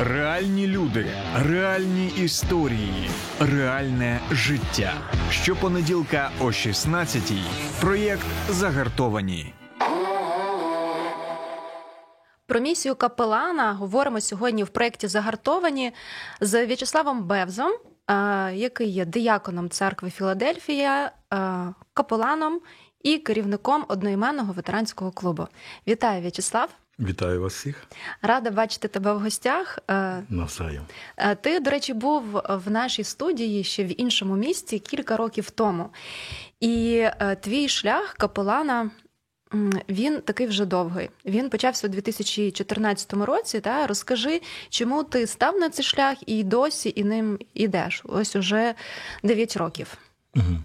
Реальні люди, реальні історії, реальне життя. Щопонеділка о 16-й. Проєкт Загартовані. Про місію капелана говоримо сьогодні в проєкті Загартовані з В'ячеславом Бевзом, е, який є дияконом церкви Філадельфія, е, капеланом і керівником одноіменного ветеранського клубу. Вітаю, В'ячеслав! Вітаю вас всіх Рада бачити тебе в гостях. Е, навзаєм. Ти, до речі, був в нашій студії ще в іншому місті кілька років тому. І твій шлях капелана він такий вже довгий. Він почався у 2014 році. Та розкажи, чому ти став на цей шлях і досі і ним ідеш? Ось уже 9 років. Угу.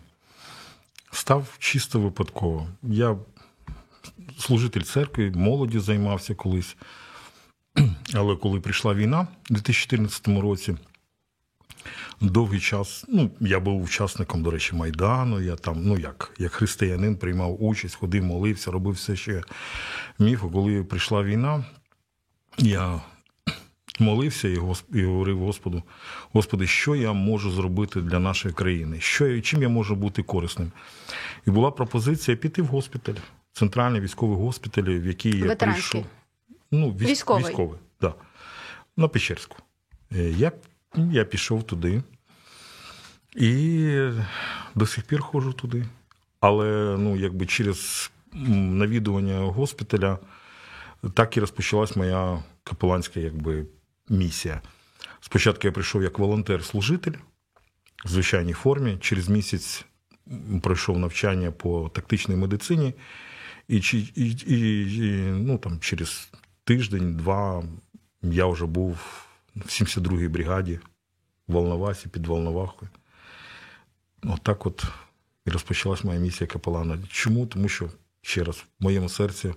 Став чисто випадково. Я служитель церкви, молоді займався колись. Але коли прийшла війна у 2014 році, довгий час, ну, я був учасником, до речі, Майдану. Я там, ну як, як християнин приймав участь, ходив, молився, робив все, що я міг. Коли прийшла війна, я молився і, і говорив Господу, Господи, що я можу зробити для нашої країни? Що, Чим я можу бути корисним? І була пропозиція піти в госпіталь центральний військовий госпіталь, в який я прийшов. Ну, військ, військовий. військовий, да. На Печерську. Е, я я пішов туди і до сих пір ходжу туди. Але ну, якби через навідування госпіталя так і розпочалась моя капеланська якби, місія. Спочатку я прийшов як волонтер-служитель в звичайній формі. Через місяць пройшов навчання по тактичній медицині. І і, і, ну, там, через тиждень-два я вже був в 72-й бригаді в Волновасі під Волновахою. Отак от і розпочалась моя місія капелана. Чому? Тому що, ще раз, в моєму серці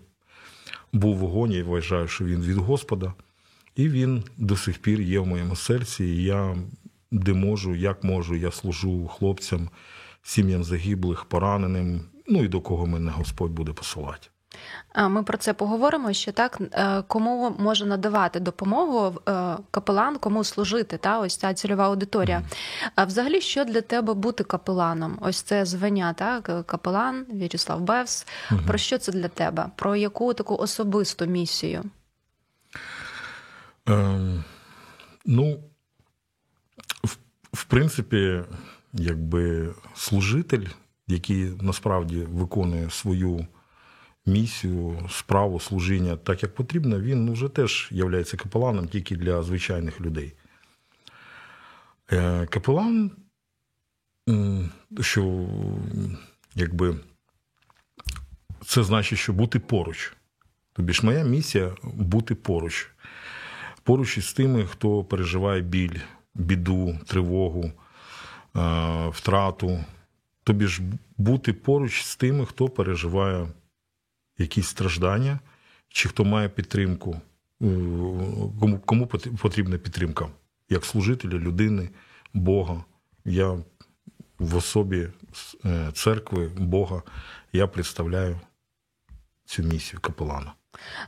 був вогонь, я вважаю, що він від Господа, і він до сих пір є в моєму серці. І я де можу, як можу, я служу хлопцям, сім'ям загиблих, пораненим, ну і до кого мене Господь буде посилати. Ми про це поговоримо ще так. Е, кому може надавати допомогу е, капелан, кому служити, та ось ця цільова аудиторія. А взагалі, що для тебе бути капеланом? Ось це звання, так? Капелан, В'ячеслав Бевс. Угу. Про що це для тебе? Про яку таку особисту місію? Ем, ну, в, в принципі, якби служитель, який насправді виконує свою місію, справу служіння так, як потрібно, він вже теж є капеланом тільки для звичайних людей. Е, капелан, що якби це значить, що бути поруч. Тобі ж моя місія бути поруч. Поруч із тими, хто переживає біль, біду, тривогу, е, втрату. Тобі ж бути поруч з тими, хто переживає якісь страждання, чи хто має підтримку, кому кому потрібна підтримка, як служителя, людини, Бога. Я в особі е, церкви, Бога, я представляю цю місію капелана.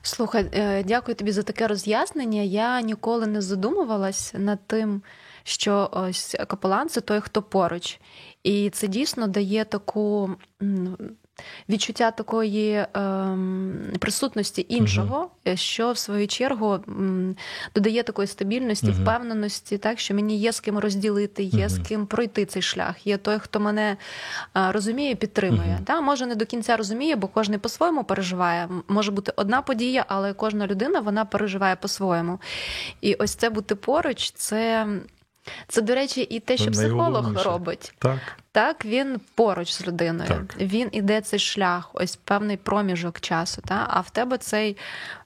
Слухай, е, дякую тобі за таке роз'яснення. Я ніколи не задумувалась над тим, що ось капелан це той, хто поруч. І це дійсно дає таку відчуття такої е, присутності іншого, угу. що в свою чергу м, додає такої стабільності, угу. впевненості, так що мені є з ким розділити, є угу. з ким пройти цей шлях. Є той, хто мене е, розуміє, підтримує. Та може не до кінця розуміє, бо кожен по-своєму переживає. Може бути одна подія, але кожна людина вона переживає по-своєму. І ось це бути поруч, це. Це, до речі, і те, що психолог робить. Так, Так, він поруч з людиною. Так. Він іде цей шлях, ось певний проміжок часу. Та? А в тебе цей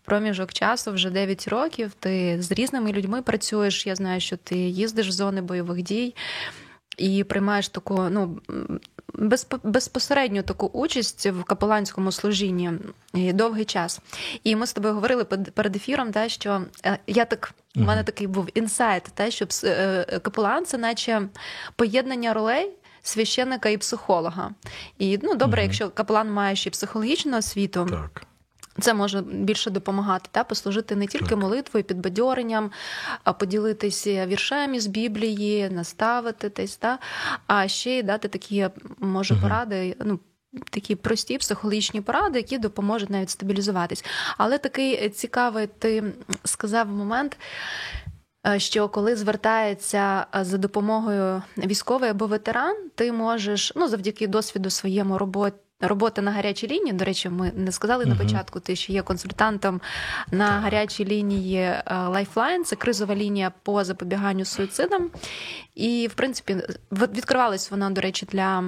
проміжок часу вже 9 років. Ти з різними людьми працюєш. Я знаю, що ти їздиш в зони бойових дій і приймаєш таку, ну. Безпосередньо таку участь в капеланському служінні довгий час. І ми з тобою говорили перед ефіром, та, що е, я так у мене такий був інсайт, те, що е, капелан це наче поєднання ролей. Священника і психолога. І ну добре, uh якщо капелан має ще психологічну освіту, так. Це може більше допомагати, та послужити не тільки молитвою, підбадьоренням, а поділитися віршами з Біблії, наставити десь, та, а ще й дати такі, може, Мгм. поради, ну. Такі прості психологічні поради, які допоможуть навіть стабілізуватись. Але такий цікавий, ти сказав момент, е, що коли звертається е, за допомогою військовий або ветеран, ти можеш, ну завдяки досвіду своєму роботі. Роботи на гарячій лінії. До речі, ми не сказали на початку. Ти ще є консультантом на гарячій лінії е, Lifeline, це кризова лінія по запобіганню суїцидам. І, в принципі, відкривалась вона, до речі, для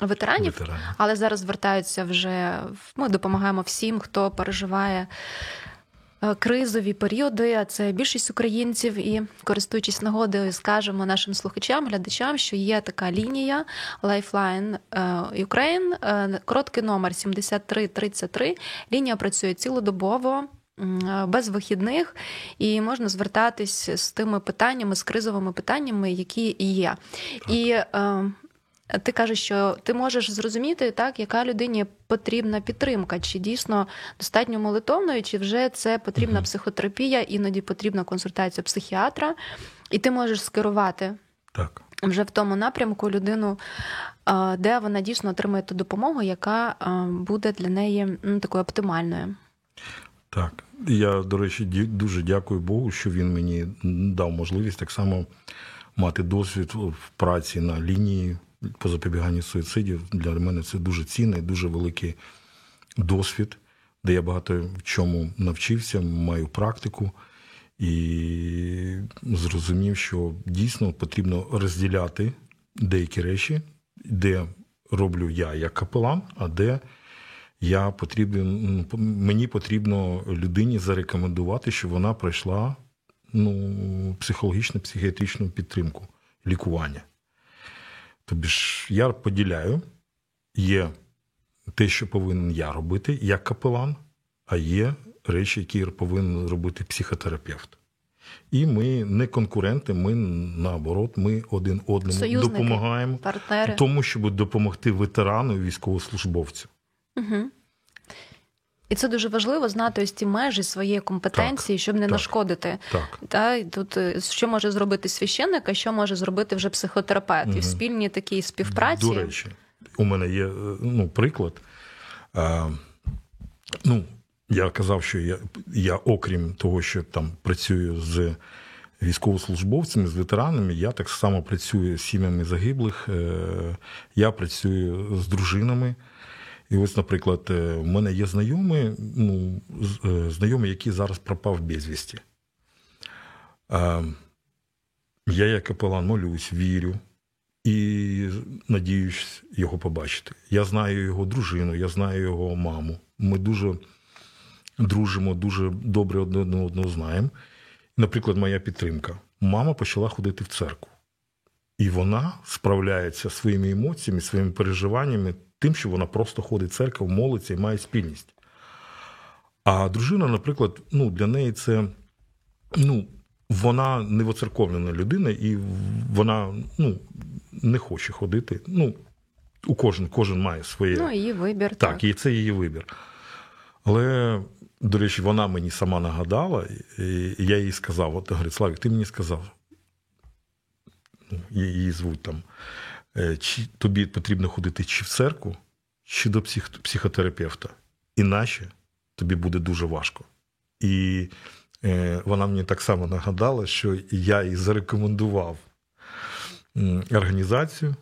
ветеранів. Ветерани. Але зараз звертаються вже ми допомагаємо всім, хто переживає кризові періоди. А це більшість українців. І користуючись нагодою, скажемо нашим слухачам, глядачам, що є така лінія Lifeline е, Ukraine, е, короткий номер 7333. Лінія працює цілодобово. е, Без вихідних і можна звертатись з тими питаннями, з кризовими питаннями, які є. І е, ти кажеш, що ти можеш зрозуміти, так, яка людині потрібна підтримка, чи дійсно достатньо молитовною, чи вже це потрібна Мгм. психотерапія, іноді потрібна консультація психіатра, і ти можеш скерувати Так. вже в тому напрямку людину, де вона дійсно отримує ту допомогу, яка буде для неї ну, такою оптимальною. Так. Я, до речі, дуже дякую Богу, що він мені дав можливість так само мати досвід в праці на лінії по запобіганню суїцидів. Для мене це дуже цінний, дуже великий досвід, де я багато в чому навчився, маю практику і зрозумів, що дійсно потрібно розділяти деякі речі, де роблю я як капелан, а де я потрібен, мені потрібно людині зарекомендувати, що вона пройшла ну, психологічну, психіатричну підтримку, лікування. Тобі ж я поділяю, є те, що повинен я робити як капелан, а є речі, які повинен робити психотерапевт. І ми не конкуренти, ми наоборот, ми один одному Союзники. допомагаємо Партнери. тому, щоб допомогти ветерану і військовослужбовцю. Угу. І це дуже важливо знати ось ці межі своєї компетенції, щоб не так. нашкодити. Так. Та тут е, що може зробити священник, а що може зробити вже психотерапевт, і в спільній такій співпраці. До речі, у мене є е, ну, приклад. А, ну, я казав, що я, я, окрім того, що там працюю з військовослужбовцями, з ветеранами, я так само працюю з сім'ями загиблих, е, я працюю з дружинами. І ось, наприклад, е, в мене є знайомі, ну, е, знайомий, який зараз пропав безвісті. Я, як капелан, молюсь, вірю і надіюсь його побачити. Я знаю його дружину, я знаю його маму. Ми дуже дружимо, дуже добре одне одного знаємо. Наприклад, моя підтримка. Мама почала ходити в церкву. І вона справляється своїми емоціями, своїми переживаннями тим, що вона просто ходить в церкву, молиться і має спільність. А дружина, наприклад, ну, для неї це ну, вона не воцерковлена людина, і вона ну, не хоче ходити. Ну, у кожен, кожен має своє. Ну, її вибір. Так, і це її вибір. Але, до речі, вона мені сама нагадала, і я їй сказав: от говорить, Славік, ти мені сказав, ну, її звуть там, чи тобі потрібно ходити чи в церкву, чи до псих, психотерапевта. Іначе тобі буде дуже важко. І е, вона мені так само нагадала, що я їй зарекомендував організацію,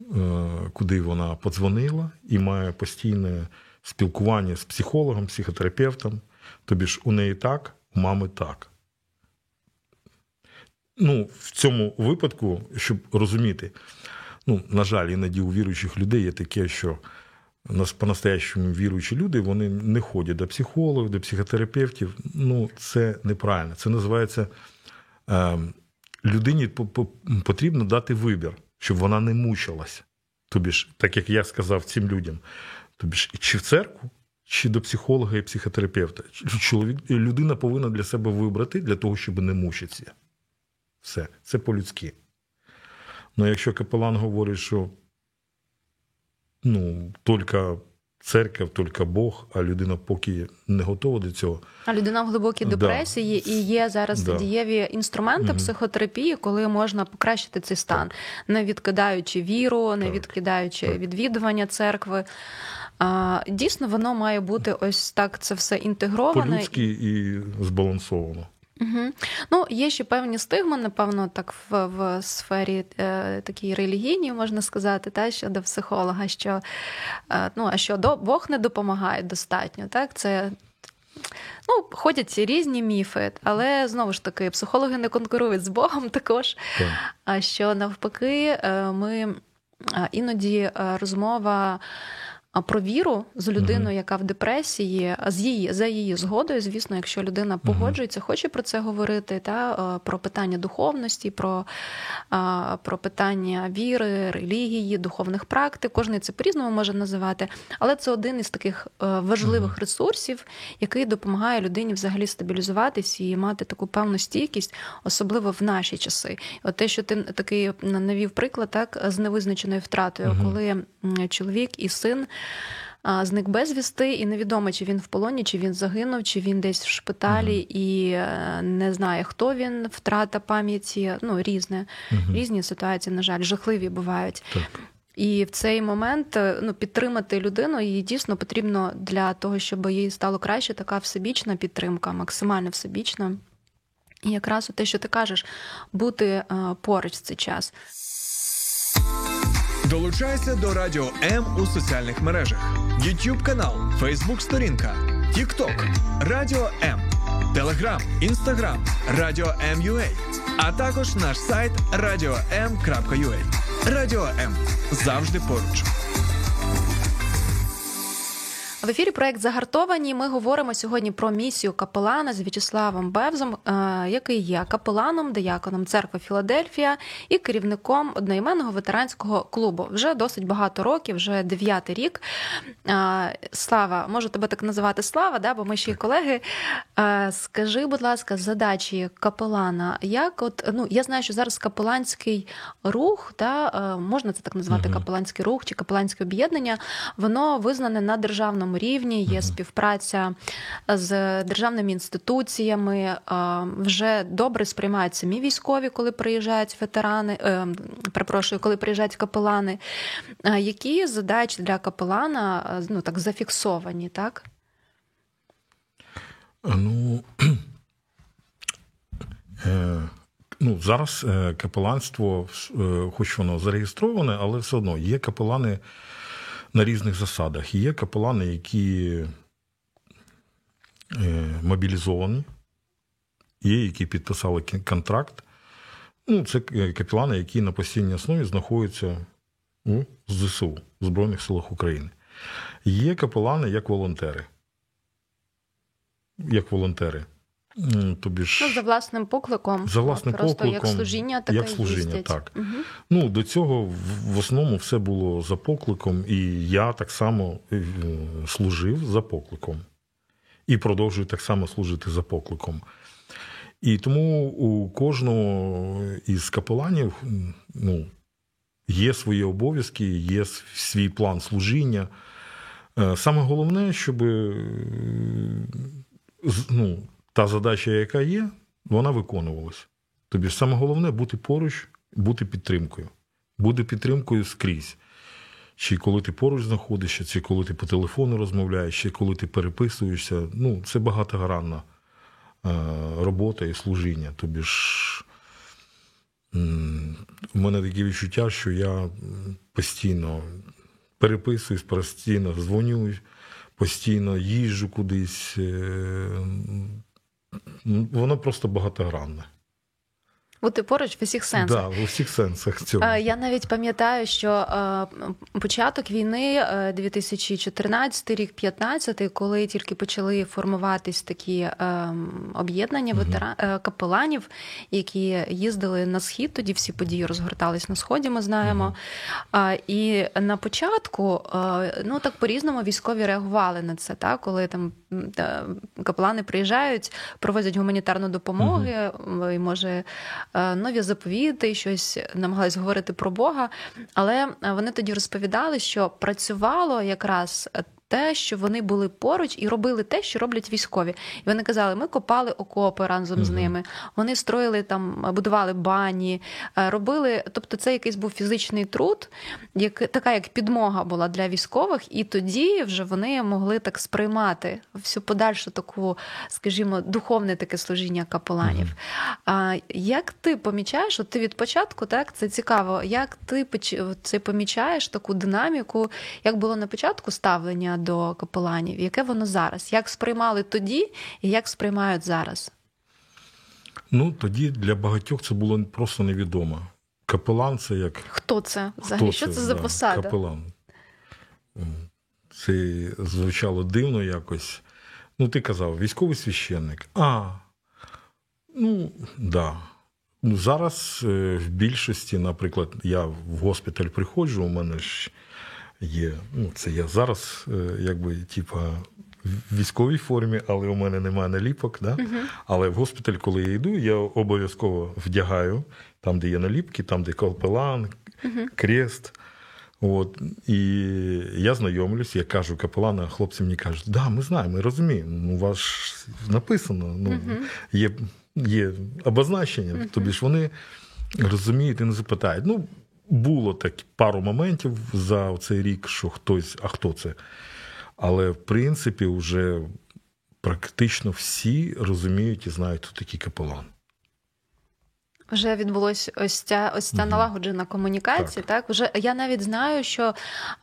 е, куди вона подзвонила і має постійне спілкування з психологом, психотерапевтом. Тобі ж у неї так, у мами так. Ну, в цьому випадку, щоб розуміти, ну, на жаль, іноді у віруючих людей є таке, що по-настоящему віруючі люди вони не ходять до психологів, до психотерапевтів. Ну, це неправильно. Це називається е, людині по- по- потрібно дати вибір, щоб вона не мучилась. Тобі ж, так як я сказав цим людям, тобі ж чи в церкву, чи до психолога і психотерапевта. Чоловік, людина повинна для себе вибрати для того, щоб не мучитися. Все, це по-людськи. Ну, якщо капелан говорить, що ну, тільки церква, тільки Бог, а людина поки не готова до цього. А людина в глибокій Да. депресії і є зараз Да. дієві інструменти Мгм. психотерапії, коли можна покращити цей стан, не відкидаючи віру, не Так. відкидаючи Так. відвідування церкви. А, дійсно, воно має бути ось так. Це все інтегроване. По-людськи і збалансовано. Угу. Ну, є ще певні стигми, напевно, так в, в сфері е, такій релігійній, можна сказати, та, щодо психолога, що е, ну, а що до, Бог не допомагає достатньо. Так? Це Ну, ходять ці різні міфи, але знову ж таки, психологи не конкурують з Богом також. Так. А що навпаки, е, ми е, іноді е, розмова про віру з людиною, яка в депресії, з її за її згодою, звісно, якщо людина погоджується, хоче про це говорити, та е, про питання духовності, про, про питання віри, релігії, духовних практик. Кожен це по-різному може називати, але це один із таких е, важливих ресурсів, який допомагає людині взагалі стабілізуватись і мати таку певну стійкість, особливо в наші часи. От те, що ти такий навів приклад, так з невизначеною втратою, коли чоловік і син. Зник безвісти, і невідомо, чи він в полоні, чи він загинув, чи він десь в шпиталі, і е, не знає, хто він, втрата пам'яті. Ну, різне, Мгм. різні ситуації, на жаль, жахливі бувають. Так. І в цей момент е, ну, підтримати людину їй дійсно потрібно для того, щоб їй стало краще, така всебічна підтримка, максимально всебічна. І якраз те, що ти кажеш, бути е, поруч в цей час. Долучайся до Радіо М у соціальних мережах: YouTube канал, Facebook сторінка, TikTok, Радіо М, Telegram, Instagram, Радіо М.UA, а також наш сайт radio.m.ua. Радіо М завжди поруч. В ефірі проект Загартовані. Ми говоримо сьогодні про місію капелана з В'ячеславом Бевзом, е, який є капеланом, деяконом церкви Філадельфія і керівником одноіменного ветеранського клубу. Вже досить багато років, вже дев'ятий рік. Е, Слава, можу тебе так називати Слава, да, бо ми ще й колеги. Е, Скажи, будь ласка, задачі капелана. Як от ну я знаю, що зараз капеланський рух, да, можна це так назвати, капеланський рух чи капеланське об'єднання, воно визнане на державному рівні. Є співпраця з державними інституціями. е, Вже добре сприймають самі військові, коли приїжджають ветерани. е, Перепрошую, коли приїжджають капелани. Е, Які задачі для капелана ну так зафіксовані, так? Ну, е, ну зараз капеланство, хоч воно зареєстроване, але все одно є капелани на різних засадах. Є капелани, які е, мобілізовані, є, які підписали контракт. Ну, це е, капелани, які на постійній основі знаходяться у ЗСУ, Збройних силах України. Є капелани як волонтери. Як волонтери. Тобі ж, Ну, за власним покликом. За власним Просто як служіння, таке як служіння, їздять. так. Угу. ну, до цього в, в основному все було за покликом, і я так само е, служив за покликом. І продовжую так само служити за покликом. І тому у кожного із капеланів ну, є свої обов'язки, є свій план служіння. Е, Саме головне, щоб е, ну, та задача, яка є, вона виконувалась. Тобі ж саме головне бути поруч, бути підтримкою. Бути підтримкою скрізь. Чи коли ти поруч знаходишся, чи коли ти по телефону розмовляєш, чи коли ти переписуєшся. Ну, це багатогранна е, робота і служіння. Тобі ж у мене таке відчуття, що я постійно переписуюсь, постійно дзвоню, постійно їжджу кудись. Воно просто багатогранне. Бути поруч в усіх сенсах. Да, в усіх сенсах цього. Е, Я навіть пам'ятаю, що е, початок війни е, 2014 рік, 15 коли тільки почали формуватись такі е, об'єднання Мгм. ветера... е, капеланів, які їздили на схід, тоді всі події розгортались на сході. Ми знаємо. І на початку е, ну так по-різному військові реагували на це, так? коли там капелани приїжджають, провозять гуманітарну допомогу, і може е, нові заповіти, щось намагались говорити про Бога. Але е, вони тоді розповідали, що працювало якраз. Те, що вони були поруч і робили те, що роблять військові. І вони казали, ми копали окопи разом з ними. Вони строїли там, будували бані, е, робили. Тобто, це якийсь був фізичний труд, як така як підмога була для військових, і тоді вже вони могли так сприймати всю подальшу таку, скажімо, духовне таке служіння капеланів. А як ти помічаєш? От ти від початку, так це цікаво. Як ти це помічаєш таку динаміку? Як було на початку ставлення до капеланів? Яке воно зараз? Як сприймали тоді і як сприймають зараз? Ну, тоді для багатьох це було просто невідомо. Капелан це як. Хто це взагалі? Хто Що це за да, посада? Капелан. Це звучало дивно якось. Ну, ти казав, військовий священник. А, ну, да. Ну, зараз е, в більшості, наприклад, я в госпіталь приходжу, у мене ж є. Ну, це я зараз, е, якби, типа, в військовій формі, але у мене немає наліпок. Да? Але в госпіталь, коли я йду, я обов'язково вдягаю там, де є наліпки, там, де капелан, крест. От, і я знайомлюсь, я кажу капелана, а хлопці мені кажуть, да, ми знаємо, ми розуміємо. Ну, у вас написано, ну, є, є обозначення. Тобі ж вони розуміють і не запитають. Ну, було так пару моментів за цей рік, що хтось, а хто це? Але в принципі, вже практично всі розуміють і знають, хто такий капелан. Вже відбулось ось ця ось ця налагоджена комунікація. Так. вже я навіть знаю, що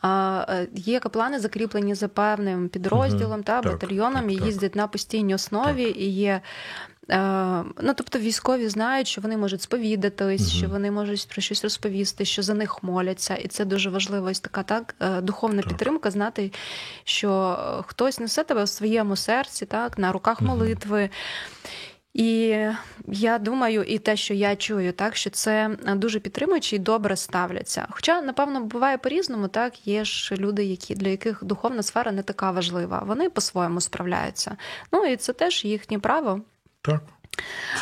а, е, є каплани закріплені за певним підрозділом Мгм. та Так, батальйоном так, і так. їздять на постійній основі. І є е, ну, тобто військові знають, що вони можуть сповідатись, Мгм. що вони можуть про щось розповісти, що за них моляться, і це дуже важливо. Ось така так е, духовна Так. підтримка. Знати, що хтось несе тебе в своєму серці, так на руках Мгм. молитви. І я думаю, і те, що я чую, так що це дуже підтримуючи і добре ставляться. Хоча, напевно, буває по-різному, так є ж люди, які для яких духовна сфера не така важлива. Вони по-своєму справляються. Ну і це теж їхнє право. Так,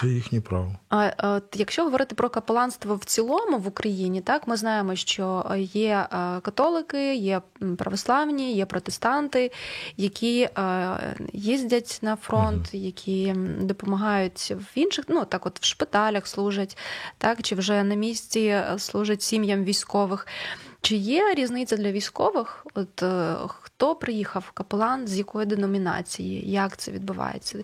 це їхнє право. А а от якщо говорити про капеланство в цілому в Україні, так ми знаємо, що є е, католики, є православні, є протестанти, які е, їздять на фронт, які допомагають в інших, ну так, от в шпиталях служать, так чи вже на місці е, служать сім'ям військових. Чи є різниця для військових? От е, хто приїхав капелан, з якої деномінації? Як це відбувається?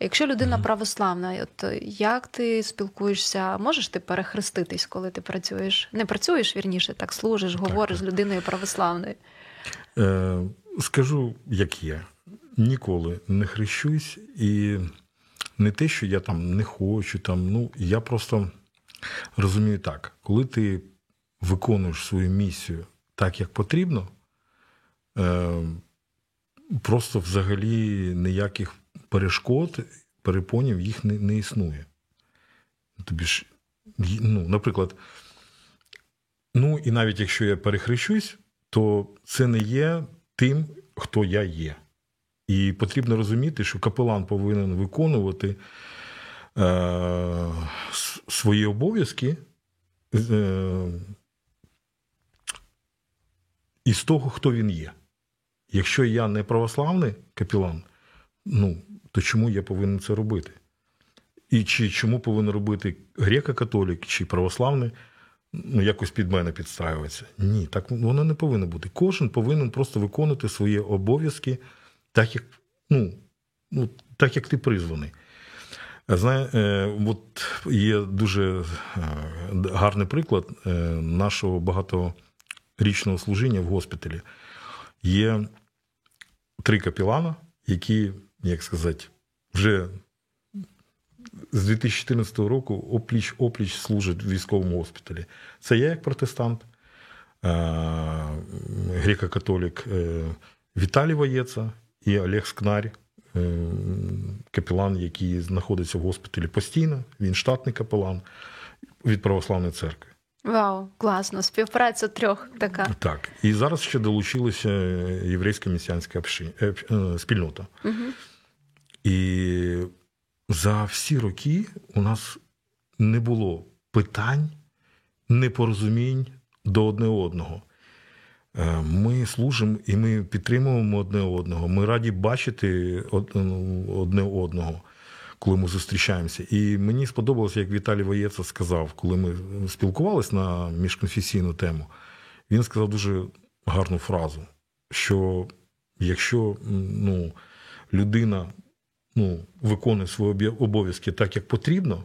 Якщо людина православна, от е, як ти спілкуєшся, можеш ти перехреститись, коли ти працюєш? Не працюєш вірніше, так служиш, говориш з людиною православною. Е, скажу, як є. Ніколи не хрещусь, і не те, що я там не хочу. Там, ну, я просто розумію так, коли ти виконуєш свою місію так, як потрібно, е, просто взагалі ніяких перешкод, перепонів їх не, не існує. Тобі ж, ну, наприклад, ну і навіть якщо я перехрещусь, то це не є тим, хто я є. І потрібно розуміти, що капелан повинен виконувати е, свої обов'язки е, із того, хто він є. Якщо я не православний капелан, ну, то чому я повинен це робити? І чи чому повинен робити греко-католік чи православний, ну, якось під мене підстраюватися? Ні, так воно не повинно бути. Кожен повинен просто виконувати свої обов'язки так, як, ну, ну, так, як ти призваний. Знає, е, от є дуже е, гарний приклад е, нашого багаторічного служіння в госпіталі. Є три капілана, які, як сказати, вже з 2014 року опліч опліч служать в військовому госпіталі. Це я як протестант, греко-католік е, Віталій Воєца і Олег Скнарь, е, капелан, який знаходиться в госпіталі постійно. Він штатний капелан від православної церкви. Вау, класно! Співпраця трьох така. Так. І зараз ще долучилася єврейська е, е, спільнота. Угу. І за всі роки у нас не було питань, непорозумінь до одне одного. Е, Ми служимо і ми підтримуємо одне одного. Ми раді бачити ну, одне одного, коли ми зустрічаємося. І мені сподобалося, як Віталій Воєца сказав, коли ми спілкувалися на міжконфесійну тему. Він сказав дуже гарну фразу, що якщо ну, людина ну, виконує свої обов'язки так, як потрібно,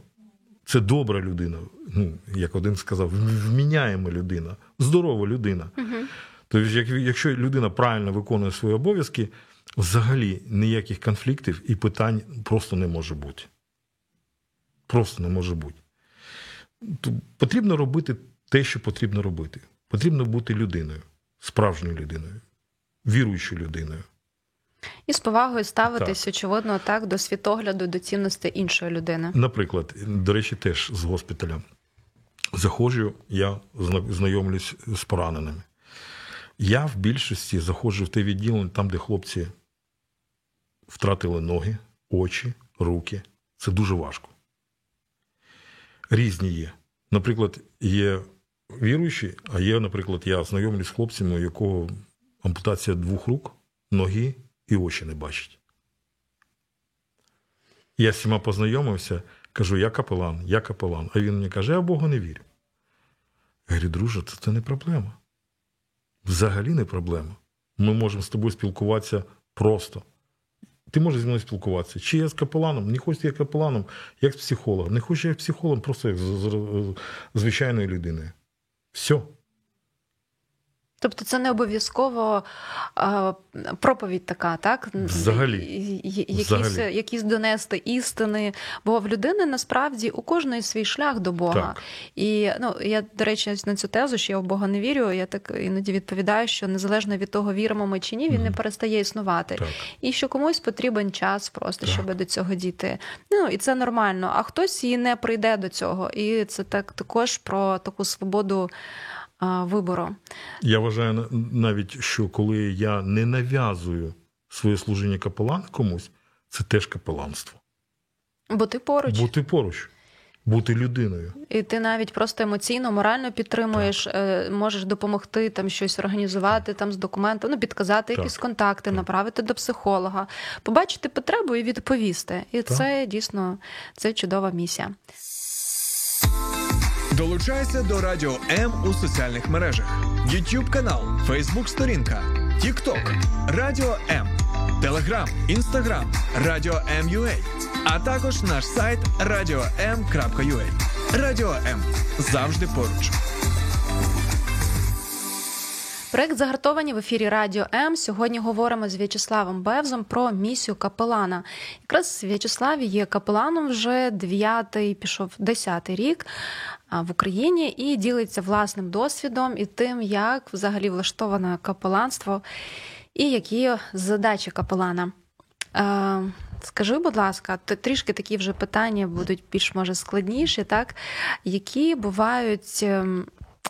це добра людина. Ну, як один сказав, вміняєма людина, здорова людина. Тобто, якщо людина правильно виконує свої обов'язки, взагалі ніяких конфліктів і питань просто не може бути. Просто не може бути. То Потрібно робити те, що потрібно робити. Потрібно бути людиною, справжньою людиною, віруючою людиною. І з повагою ставитись, очевидно, так до світогляду, до цінностей іншої людини. Наприклад, до речі, теж з госпіталя. Заходжу, я знайомлюсь з пораненими. Я в більшості заходжу в те відділення, там, де хлопці втратили ноги, очі, руки. Це дуже важко. Різні є. Наприклад, є віруючі, а є, наприклад, я знайомлюсь з хлопцями, у якого ампутація двох рук, ноги і очі не бачить. Я з всіма познайомився, кажу, я капелан, я капелан. А він мені каже, я в Бога не вірю. Я говорю, друже, це, це не проблема. Взагалі не проблема. Ми можемо з тобою спілкуватися просто. Ти можеш зі мною спілкуватися. Чи я з капеланом, не хочеш як капеланом, як з психологом. Не хочеш як психологом, просто як з, з, з звичайною людиною. Все. Тобто це не обов'язково а, проповідь така, так? Взагалі. І- Якісь, Взагалі. якісь донести істини. Бо в людини насправді у кожної свій шлях до Бога. Так. І ну, я, до речі, на цю тезу, що я в Бога не вірю, я так іноді відповідаю, що незалежно від того, віримо ми чи ні, він не перестає існувати. Так. І що комусь потрібен час просто, Так. щоб до цього дійти. Ну і це нормально. А хтось і не прийде до цього. І це так також про таку свободу вибору. Я вважаю на- навіть, що коли я не нав'язую своє служіння капелана комусь, це теж капеланство. Бо ти поруч. Бути поруч, бути людиною. І ти навіть просто емоційно, морально підтримуєш, е, можеш допомогти там щось організувати там з документом, ну підказати якісь контакти, так. направити до психолога, побачити потребу і відповісти. І Так. це дійсно це чудова місія. Долучайся до Радіо М у соціальних мережах: YouTube канал, Facebook сторінка, TikTok, Радіо М, Telegram, Instagram, Радіо М.Ua, а також наш сайт radio.m.ua. Радіо М завжди поруч. Проект загартовані в ефірі Радіо М. Сьогодні говоримо з В'ячеславом Бевзом про місію капелана. Якраз В'ячеслав є капеланом вже дев'ятий, пішов десятий рік в Україні і ділиться власним досвідом і тим, як взагалі влаштоване капеланство і які задачі капелана. Е, Скажи, будь ласка, трішки такі вже питання будуть більш може складніші, так? Які бувають. ем,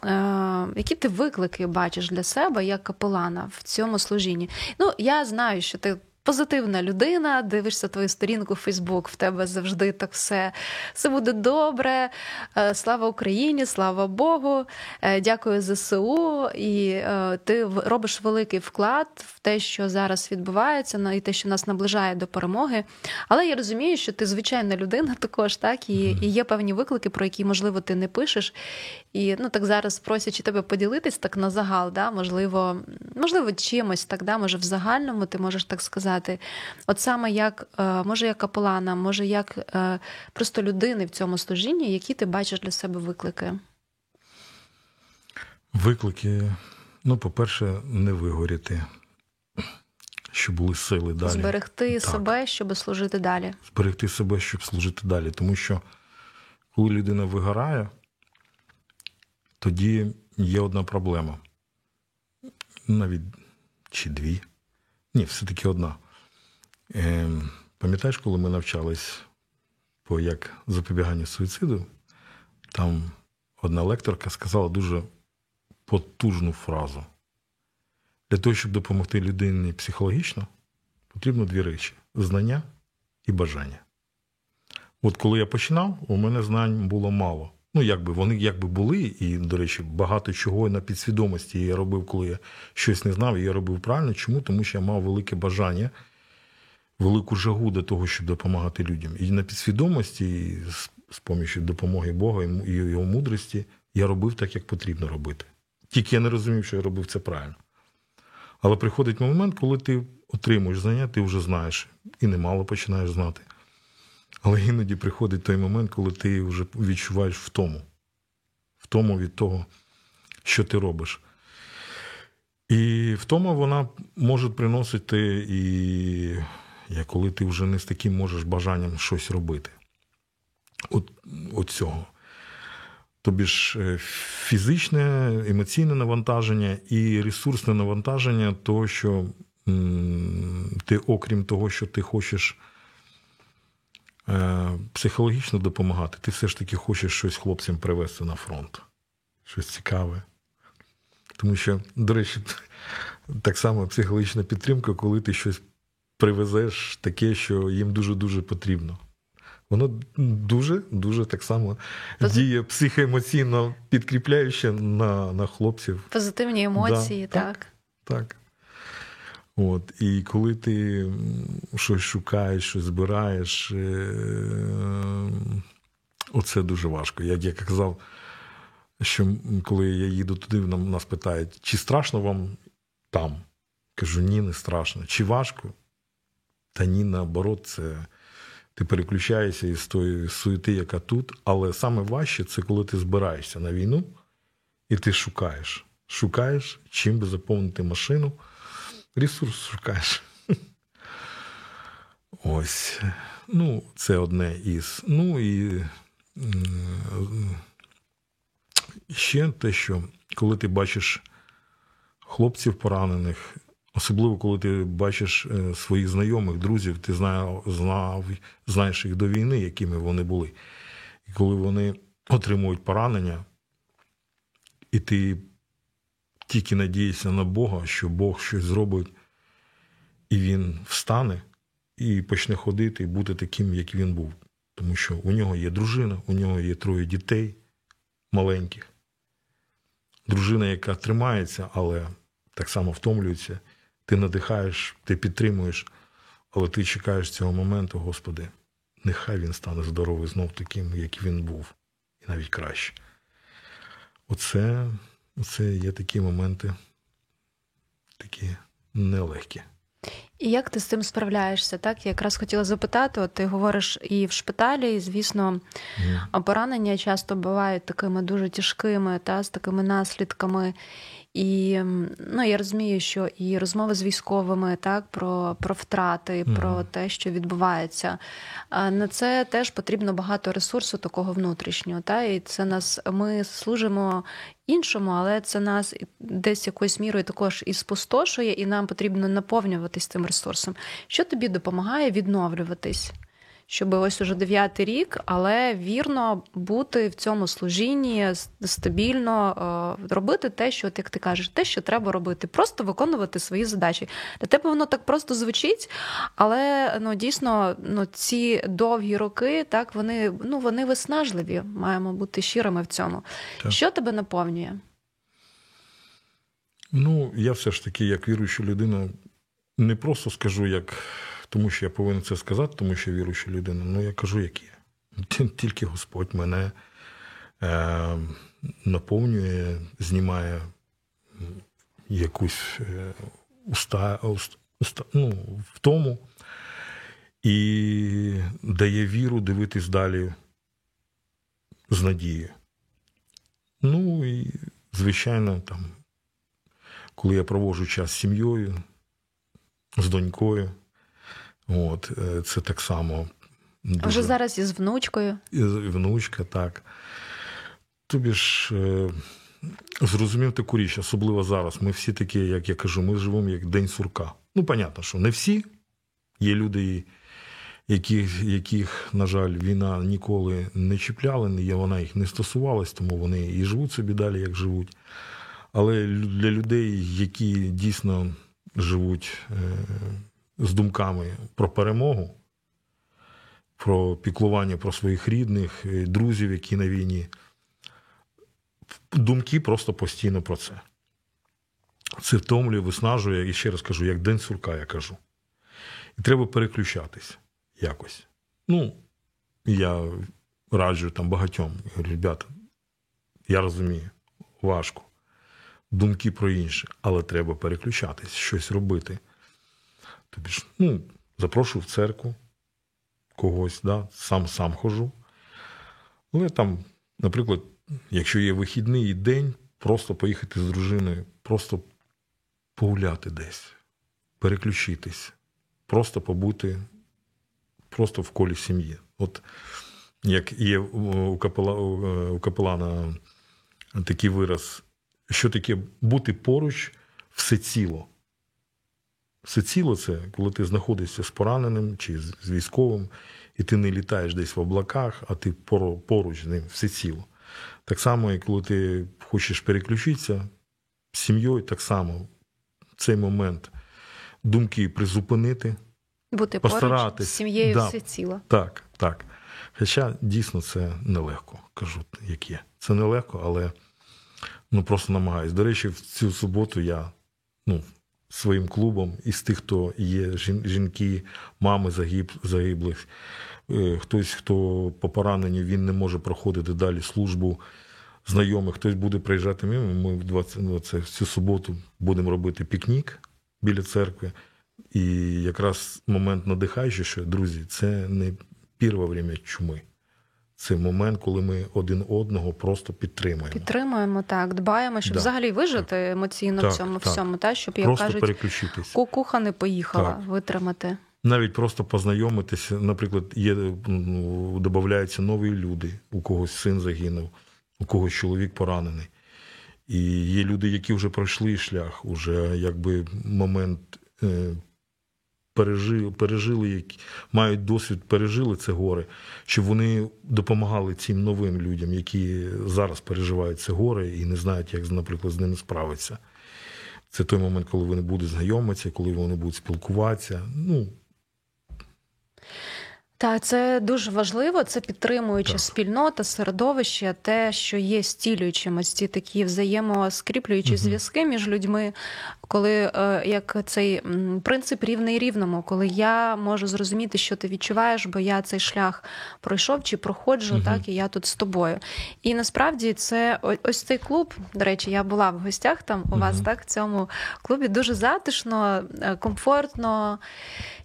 Е, які ти виклики бачиш для себе як капелана в цьому служінні? Ну, я знаю, що ти позитивна людина, дивишся твою сторінку в Фейсбук, в тебе завжди так все, все буде добре. Е, Слава Україні, слава Богу. Е, Дякую ЗСУ. І е, ти робиш великий вклад в те, що зараз відбувається, і те, що нас наближає до перемоги. Але я розумію, що ти звичайна людина також, так, і, і є певні виклики, про які, можливо, ти не пишеш. І ну так зараз просячи тебе поділитись так на загал, да, можливо, можливо, чимось так, да, може в загальному ти можеш так сказати. От саме як е, може як капелана, може як е, просто людини в цьому служінні, які ти бачиш для себе виклики. Виклики, ну, по-перше, не вигоріти, щоб були сили далі. Зберегти Так. себе, щоб служити далі. Зберегти себе, щоб служити далі. Тому що коли людина вигорає, тоді є одна проблема. Навіть чи дві. Ні, все-таки одна. Е, пам'ятаєш, коли ми навчались по як запобіганню суїциду, там одна лекторка сказала дуже потужну фразу. Для того, щоб допомогти людині психологічно, потрібно дві речі: знання і бажання. От коли я починав, у мене знань було мало. Ну, якби вони якби були, і, до речі, багато чого на підсвідомості я робив, коли я щось не знав, і я робив правильно. Чому? Тому що я мав велике бажання, велику жагу до того, щоб допомагати людям. І на підсвідомості, і з, з помічю допомоги Бога і його мудрості, я робив так, як потрібно робити. Тільки я не розумів, що я робив це правильно. Але приходить момент, коли ти отримуєш знання, ти вже знаєш, і немало починаєш знати. Але іноді приходить той момент, коли ти вже відчуваєш втому. Втому від того, що ти робиш. І втома вона може приносити, і коли ти вже не з таким можеш бажанням щось робити. От, от цього. Тобі ж е, фізичне, емоційне навантаження і ресурсне навантаження, то, що ти, окрім того, що ти хочеш психологічно допомагати, ти все ж таки хочеш щось хлопцям привезти на фронт. Щось цікаве. Тому що, до речі, так само психологічна підтримка, коли ти щось привезеш таке, що їм дуже-дуже потрібно. Воно дуже-дуже так само Пози... діє психоемоційно підкріпляюче на на хлопців. Позитивні емоції, да, так. Так. так. От, І коли ти щось шукаєш, щось збираєш, е, оце дуже важко. Як я казав, що коли я їду туди, нас питають, чи страшно вам там? Кажу, ні, не страшно. Чи важко? Та ні, наоборот, це ти переключаєшся із тої суєти, яка тут. Але саме важче це коли ти збираєшся на війну і ти шукаєш. Шукаєш, чим би заповнити машину, ресурс шукаєш. Ось. Ну, це одне із. Ну і ще те, що коли ти бачиш хлопців поранених, Особливо, коли ти бачиш е, своїх знайомих, друзів, ти знав, знав, знаєш їх до війни, якими вони були. І коли вони отримують поранення, і ти тільки надієшся на Бога, що Бог щось зробить, і він встане і почне ходити і бути таким, як він був. Тому що у нього є дружина, у нього є троє дітей маленьких. Дружина, яка тримається, але так само втомлюється ти надихаєш, ти підтримуєш, але ти чекаєш цього моменту, Господи, нехай він стане здоровий знов таким, як він був, і навіть краще. Оце, Оце є такі моменти, такі нелегкі. І як ти з цим справляєшся? Так, я якраз хотіла запитати, от ти говориш і в шпиталі, і звісно, mm. поранення часто бувають такими дуже тяжкими, та з такими наслідками. І ну, я розумію, що і розмови з військовими так про про втрати, mm-hmm. про те, що відбувається. На це теж потрібно багато ресурсу такого внутрішнього. Та? І це нас ми служимо іншому, але це нас десь якоюсь мірою також і спустошує, і нам потрібно наповнюватись цим ресурсом. Що тобі допомагає відновлюватись? Щоб ось уже дев'ятий рік, але вірно бути в цьому служінні стабільно е, робити те, що як ти кажеш, те, що треба робити, просто виконувати свої задачі. Для тебе воно так просто звучить, але ну дійсно ну ці довгі роки, так вони ну вони виснажливі. Маємо бути щирими в цьому. Так. Що тебе наповнює? Ну, я все ж таки, як віруюча людина, не просто скажу, як тому що я повинен це сказати, тому що віруюча людина. Ну я кажу, як є. Тільки Господь мене е, наповнює, знімає якусь е, уста, уста, ну, в тому і дає віру дивитись далі з надією. Ну і, звичайно, там, коли я проводжу час з сім'єю, з донькою. От, е, Це так само. Дуже... Вже зараз із внучкою. І внучка, так. Тобі ж е, зрозумів таку річ, особливо зараз. Ми всі такі, як я кажу, ми живемо як День сурка. Ну, понятно, що не всі. Є люди, яких, яких, на жаль, війна ніколи не чіпляла, вона їх не стосувалась, тому вони і живуть собі далі, як живуть. Але для людей, які дійсно живуть. З думками про перемогу, про піклування про своїх рідних, друзів, які на війні. думки просто постійно про це. Це втомлює, виснажує, і ще раз кажу, як день сурка, я кажу. І треба переключатись якось. Ну, я раджу там багатьом. Говорю, ребята, я розумію, важко. Думки про інше, але треба переключатись, щось робити. Тобі ж, ну, запрошую в церкву когось, да, сам сам хожу. Але там, наприклад, якщо є вихідний день, просто поїхати з дружиною, просто погуляти десь, переключитись, просто побути просто в колі сім'ї. От як є у капела, у капелана такий вираз, що таке бути поруч всеціло. Всеціло це, коли ти знаходишся з пораненим чи з військовим, і ти не літаєш десь в облаках, а ти поруч з ним всеціло. Так само, і коли ти хочеш переключитися з сім'єю, так само в цей момент думки призупинити. Бути постаратись. з сім'єю да. всеціло. Так, так. Хоча дійсно це нелегко, кажу, як є. Це нелегко, але ну просто намагаюсь. До речі, в цю суботу я ну, своїм клубом із тих, хто є жінки, мами загиб, загиблих, хтось, хто по пораненню, він не може проходити далі службу знайомих, хтось буде приїжджати мимо. Ми в 20, ну, цю суботу будемо робити пікнік біля церкви. І якраз момент надихаючий, що друзі, це не пір время чуми. Це момент, коли ми один одного просто підтримуємо. Підтримуємо так, дбаємо, щоб Да. взагалі вижити емоційно Так, в цьому так. всьому, та щоб як Просто кажуть, переключитись. кукуха не поїхала Так. витримати. Навіть просто познайомитися. Наприклад, є ну, додаються нові люди, у когось син загинув, у когось чоловік поранений. І є люди, які вже пройшли шлях, уже якби момент е, пережили, пережили, мають досвід, пережили це горе, щоб вони допомагали цим новим людям, які зараз переживають це горе і не знають, як, наприклад, з ними справитися. Це той момент, коли вони будуть знайомитися, коли вони будуть спілкуватися. Ну, Так, це дуже важливо. Це підтримуюча Так. спільнота, середовище, те, що є стілюючим, ось ці такі взаємоскріплюючі Мгм. зв'язки між людьми, коли е, як цей принцип рівний рівному, коли я можу зрозуміти, що ти відчуваєш, бо я цей шлях пройшов чи проходжу, Мгм. так і я тут з тобою. І насправді це ось цей клуб. До речі, я була в гостях там у вас, так в цьому клубі дуже затишно, е, комфортно.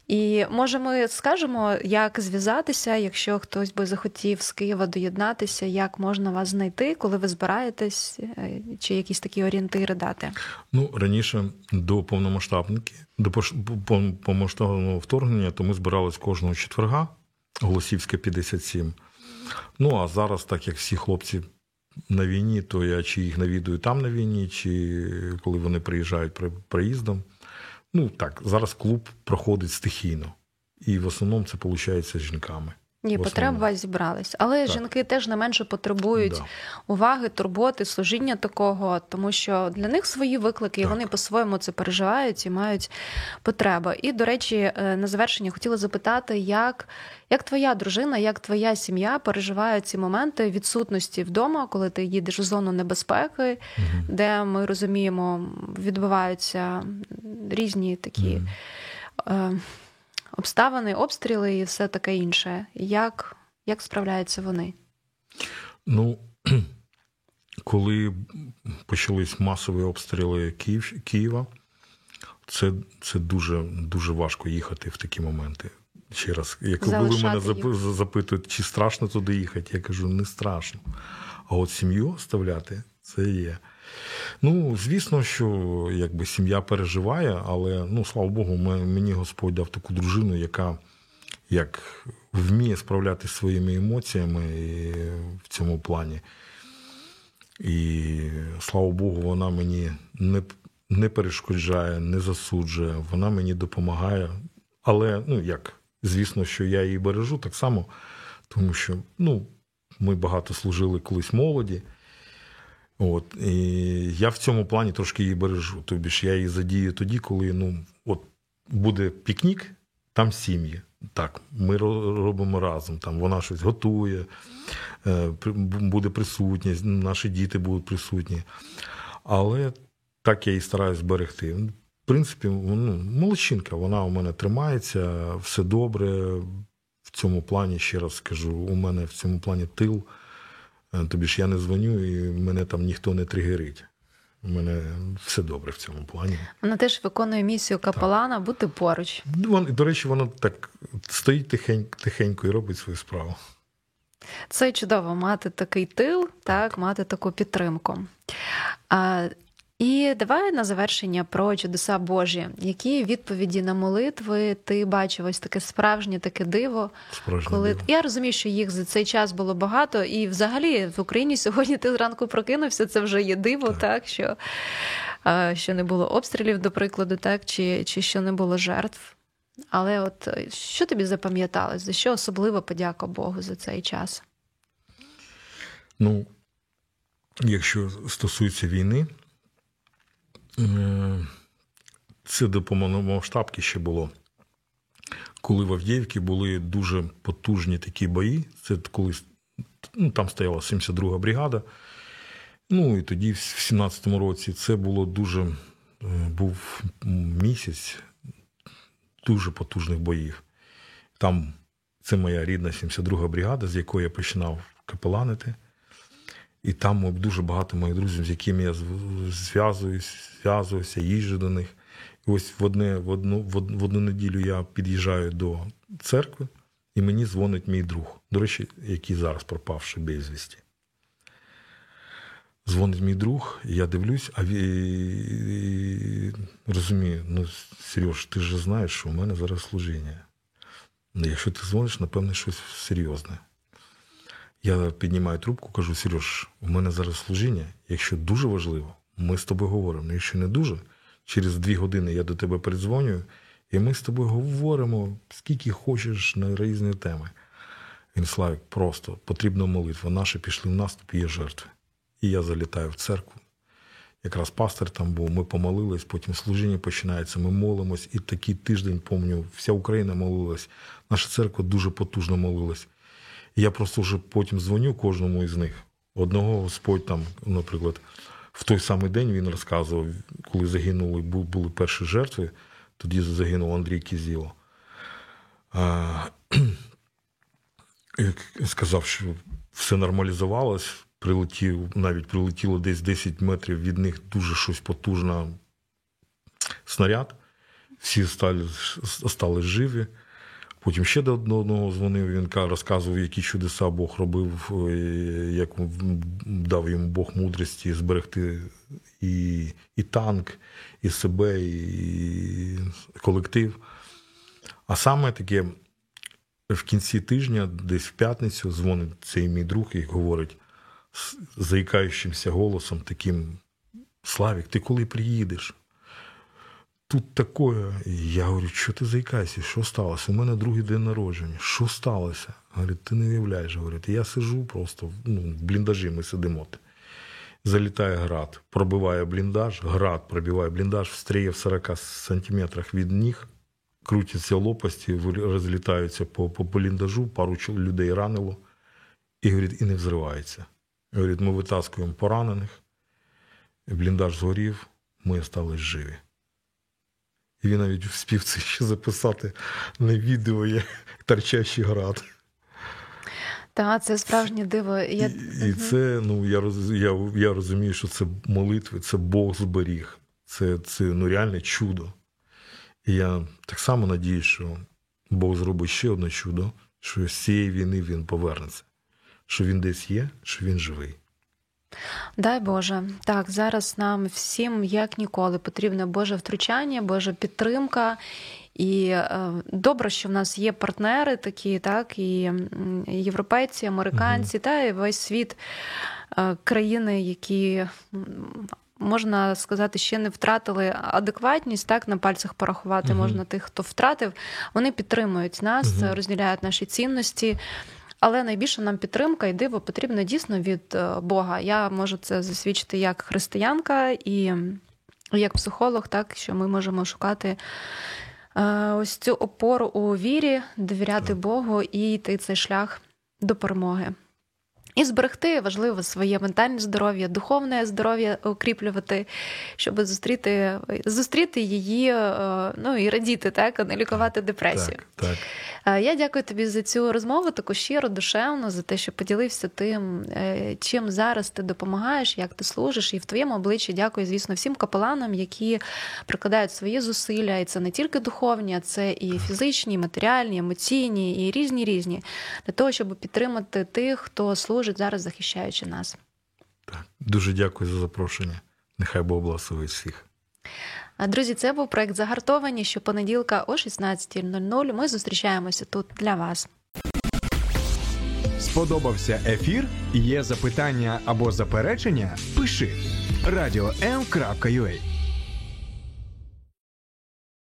І може, ми скажемо, як зв'язатися, якщо хтось би захотів з Києва доєднатися, як можна вас знайти, коли ви збираєтесь, е, чи якісь такі орієнтири дати? Ну, раніше до повномасштабники, до повномасштабного вторгнення, то ми збирались кожного четверга, Голосівська 57. Ну, а зараз, так як всі хлопці на війні, то я чи їх навідую там на війні, чи коли вони приїжджають при- приїздом. Ну, так, зараз клуб проходить стихійно. І в основному це виходить з жінками. Ні, потреба зібрались. Але Так. жінки теж не менше потребують Да. уваги, турботи, служіння такого, тому що для них свої виклики, і вони по-своєму це переживають і мають потребу. І, до речі, е, на завершення хотіла запитати, як, як твоя дружина, як твоя сім'я переживає ці моменти відсутності вдома, коли ти їдеш в зону небезпеки, Мгм. де ми розуміємо, відбуваються різні такі. Мгм. Обставини, обстріли і все таке інше. Як, як справляються вони? Ну, коли почались масові обстріли Київ, Києва, це, це дуже, дуже важко їхати в такі моменти. Ще раз, як коли ви мене запи- запитують, чи страшно туди їхати, я кажу, не страшно. А от сім'ю оставляти це є. Ну, звісно, що якби сім'я переживає, але ну, слава Богу, мені Господь дав таку дружину, яка як вміє справлятися своїми емоціями і в цьому плані. І слава Богу, вона мені не, не перешкоджає, не засуджує, вона мені допомагає. Але, ну як, звісно, що я її бережу так само, тому що ну, ми багато служили колись молоді. От, і я в цьому плані трошки її бережу. Тобі ж я її задію тоді, коли ну, от буде пікнік, там сім'ї. Так, ми робимо разом. Там вона щось готує, е, буде присутність, наші діти будуть присутні. Але так я і стараюсь зберегти. В принципі, ну, молодчинка, вона у мене тримається, все добре. В цьому плані, ще раз скажу, у мене в цьому плані тил. Е, Тобі ж я не дзвоню, і мене там ніхто не тригерить. У мене все добре в цьому плані. Вона теж виконує місію капелана бути поруч. До речі, воно так стоїть тихенько, тихенько і робить свою справу. Це чудово мати такий тил, так, мати таку підтримку. І давай на завершення про чудеса Божі. Які відповіді на молитви ти бачив ось таке справжнє таке диво? Справжнє Коли диво. я розумію, що їх за цей час було багато, і взагалі в Україні сьогодні ти зранку прокинувся, це вже є диво, так, Так. що, що не було обстрілів, до прикладу, так, чи, чи що не було жертв. Але от е, що тобі запам'яталось? За що особливо подяка Богу за цей час? Ну, якщо стосується війни, це до повномасштабки ще було. Коли в Авдіївці були дуже потужні такі бої, це коли ну, там стояла 72-га бригада. Ну і тоді, в 17-му році, це було дуже е, був місяць дуже потужних боїв. Там це моя рідна 72-га бригада, з якої я починав капеланити. І там дуже багато моїх друзів, з якими я зв'язуюся, їжджу до них. І ось в, одне, в, одну, в од- в одну неділю я під'їжджаю до церкви, і мені дзвонить мій друг, до речі, який зараз пропавши безвісті. Дзвонить мій друг, і я дивлюсь, а ві... розумію, ну, Сереж, ти ж знаєш, що у мене зараз служіння. Ну, якщо ти дзвониш, напевне, щось серйозне. Я піднімаю трубку, кажу: Сереж, у мене зараз служіння. Якщо дуже важливо, ми з тобою говоримо. Якщо не дуже, через дві години я до тебе передзвонюю, і ми з тобою говоримо, скільки хочеш на різні теми. Він Славік, просто потрібна молитва. Наші пішли в наступ, є жертви. І я залітаю в церкву. Якраз пастор там був, ми помолились, потім служіння починається, ми молимось. І такий тиждень, пам'ятаю, вся Україна молилась. Наша церква дуже потужно молилась. Я просто вже потім дзвоню кожному із них. Одного Господь там, наприклад, в той самий день він розказував, коли загинули, були перші жертви, тоді загинув Андрій Кізіло. Сказав, що все нормалізувалось, прилетів, навіть прилетіло десь 10 метрів від них дуже щось потужне снаряд. Всі стали, стали живі. Потім ще до одного дзвонив, він розказував, які чудеса Бог робив, е, як дав йому Бог мудрості зберегти і, і танк, і себе, і колектив. А саме таке в кінці тижня, десь в п'ятницю, дзвонить цей мій друг і говорить з заїкаючимся голосом, таким Славік, ти коли приїдеш? Тут таке. Я говорю, що ти заїкаєшся? Що сталося? У мене другий день народження. Що сталося? Говорить, ти не уявляєш. Говорить, я сижу просто ну, в бліндажі, ми сидимо. Залітає град, пробиває бліндаж, град пробиває бліндаж, встріє в 40 сантиметрах від ніг, крутяться лопасті, розлітаються по, по бліндажу, пару людей ранило, і говорить, і не взривається. Говорить, ми витаскуємо поранених, бліндаж згорів, ми стали живі. І він навіть вспів це ще записати на відео, як торчащий град. Та це справжнє диво. Я... І, і це, ну я роз, я, я розумію, що це молитви, це Бог зберіг. Це, це ну, реальне чудо. І я так само надію, що Бог зробить ще одне чудо, що з цієї війни він повернеться, що він десь є, що він живий. Дай Боже, так зараз нам всім як ніколи потрібне Боже втручання, Божа підтримка. І е, добре, що в нас є партнери такі, так, і європейці, американці, та і весь світ е, країни, які. Можна сказати, ще не втратили адекватність, так на пальцях порахувати Мгм. можна тих, хто втратив. Вони підтримують нас, Мгм. розділяють наші цінності. Але найбільше нам підтримка і диво потрібно дійсно від е, Бога. Я можу це засвідчити як християнка і як психолог, так що ми можемо шукати е, ось цю опору у вірі, довіряти Богу і йти цей шлях до перемоги. І зберегти важливо своє ментальне здоров'я, духовне здоров'я укріплювати, щоб зустріти, зустріти її, е, ну і радіти, так, а не лікувати депресію. Так, так. Е, Я дякую тобі за цю розмову, таку щиро, душевну, за те, що поділився тим, е, чим зараз ти допомагаєш, як ти служиш. І в твоєму обличчі дякую, звісно, всім капеланам, які прикладають свої зусилля. І це не тільки духовні, а це і фізичні, і матеріальні, емоційні, і різні різні, для того, щоб підтримати тих, хто служить зараз, захищаючи нас. так. Дуже дякую за запрошення. Нехай Бог благословить всіх. Друзі, це був проект Загартовані. Щопонеділка о 16.00 Ми зустрічаємося тут для вас. Сподобався ефір? Є запитання або заперечення? Пиши радіом.ua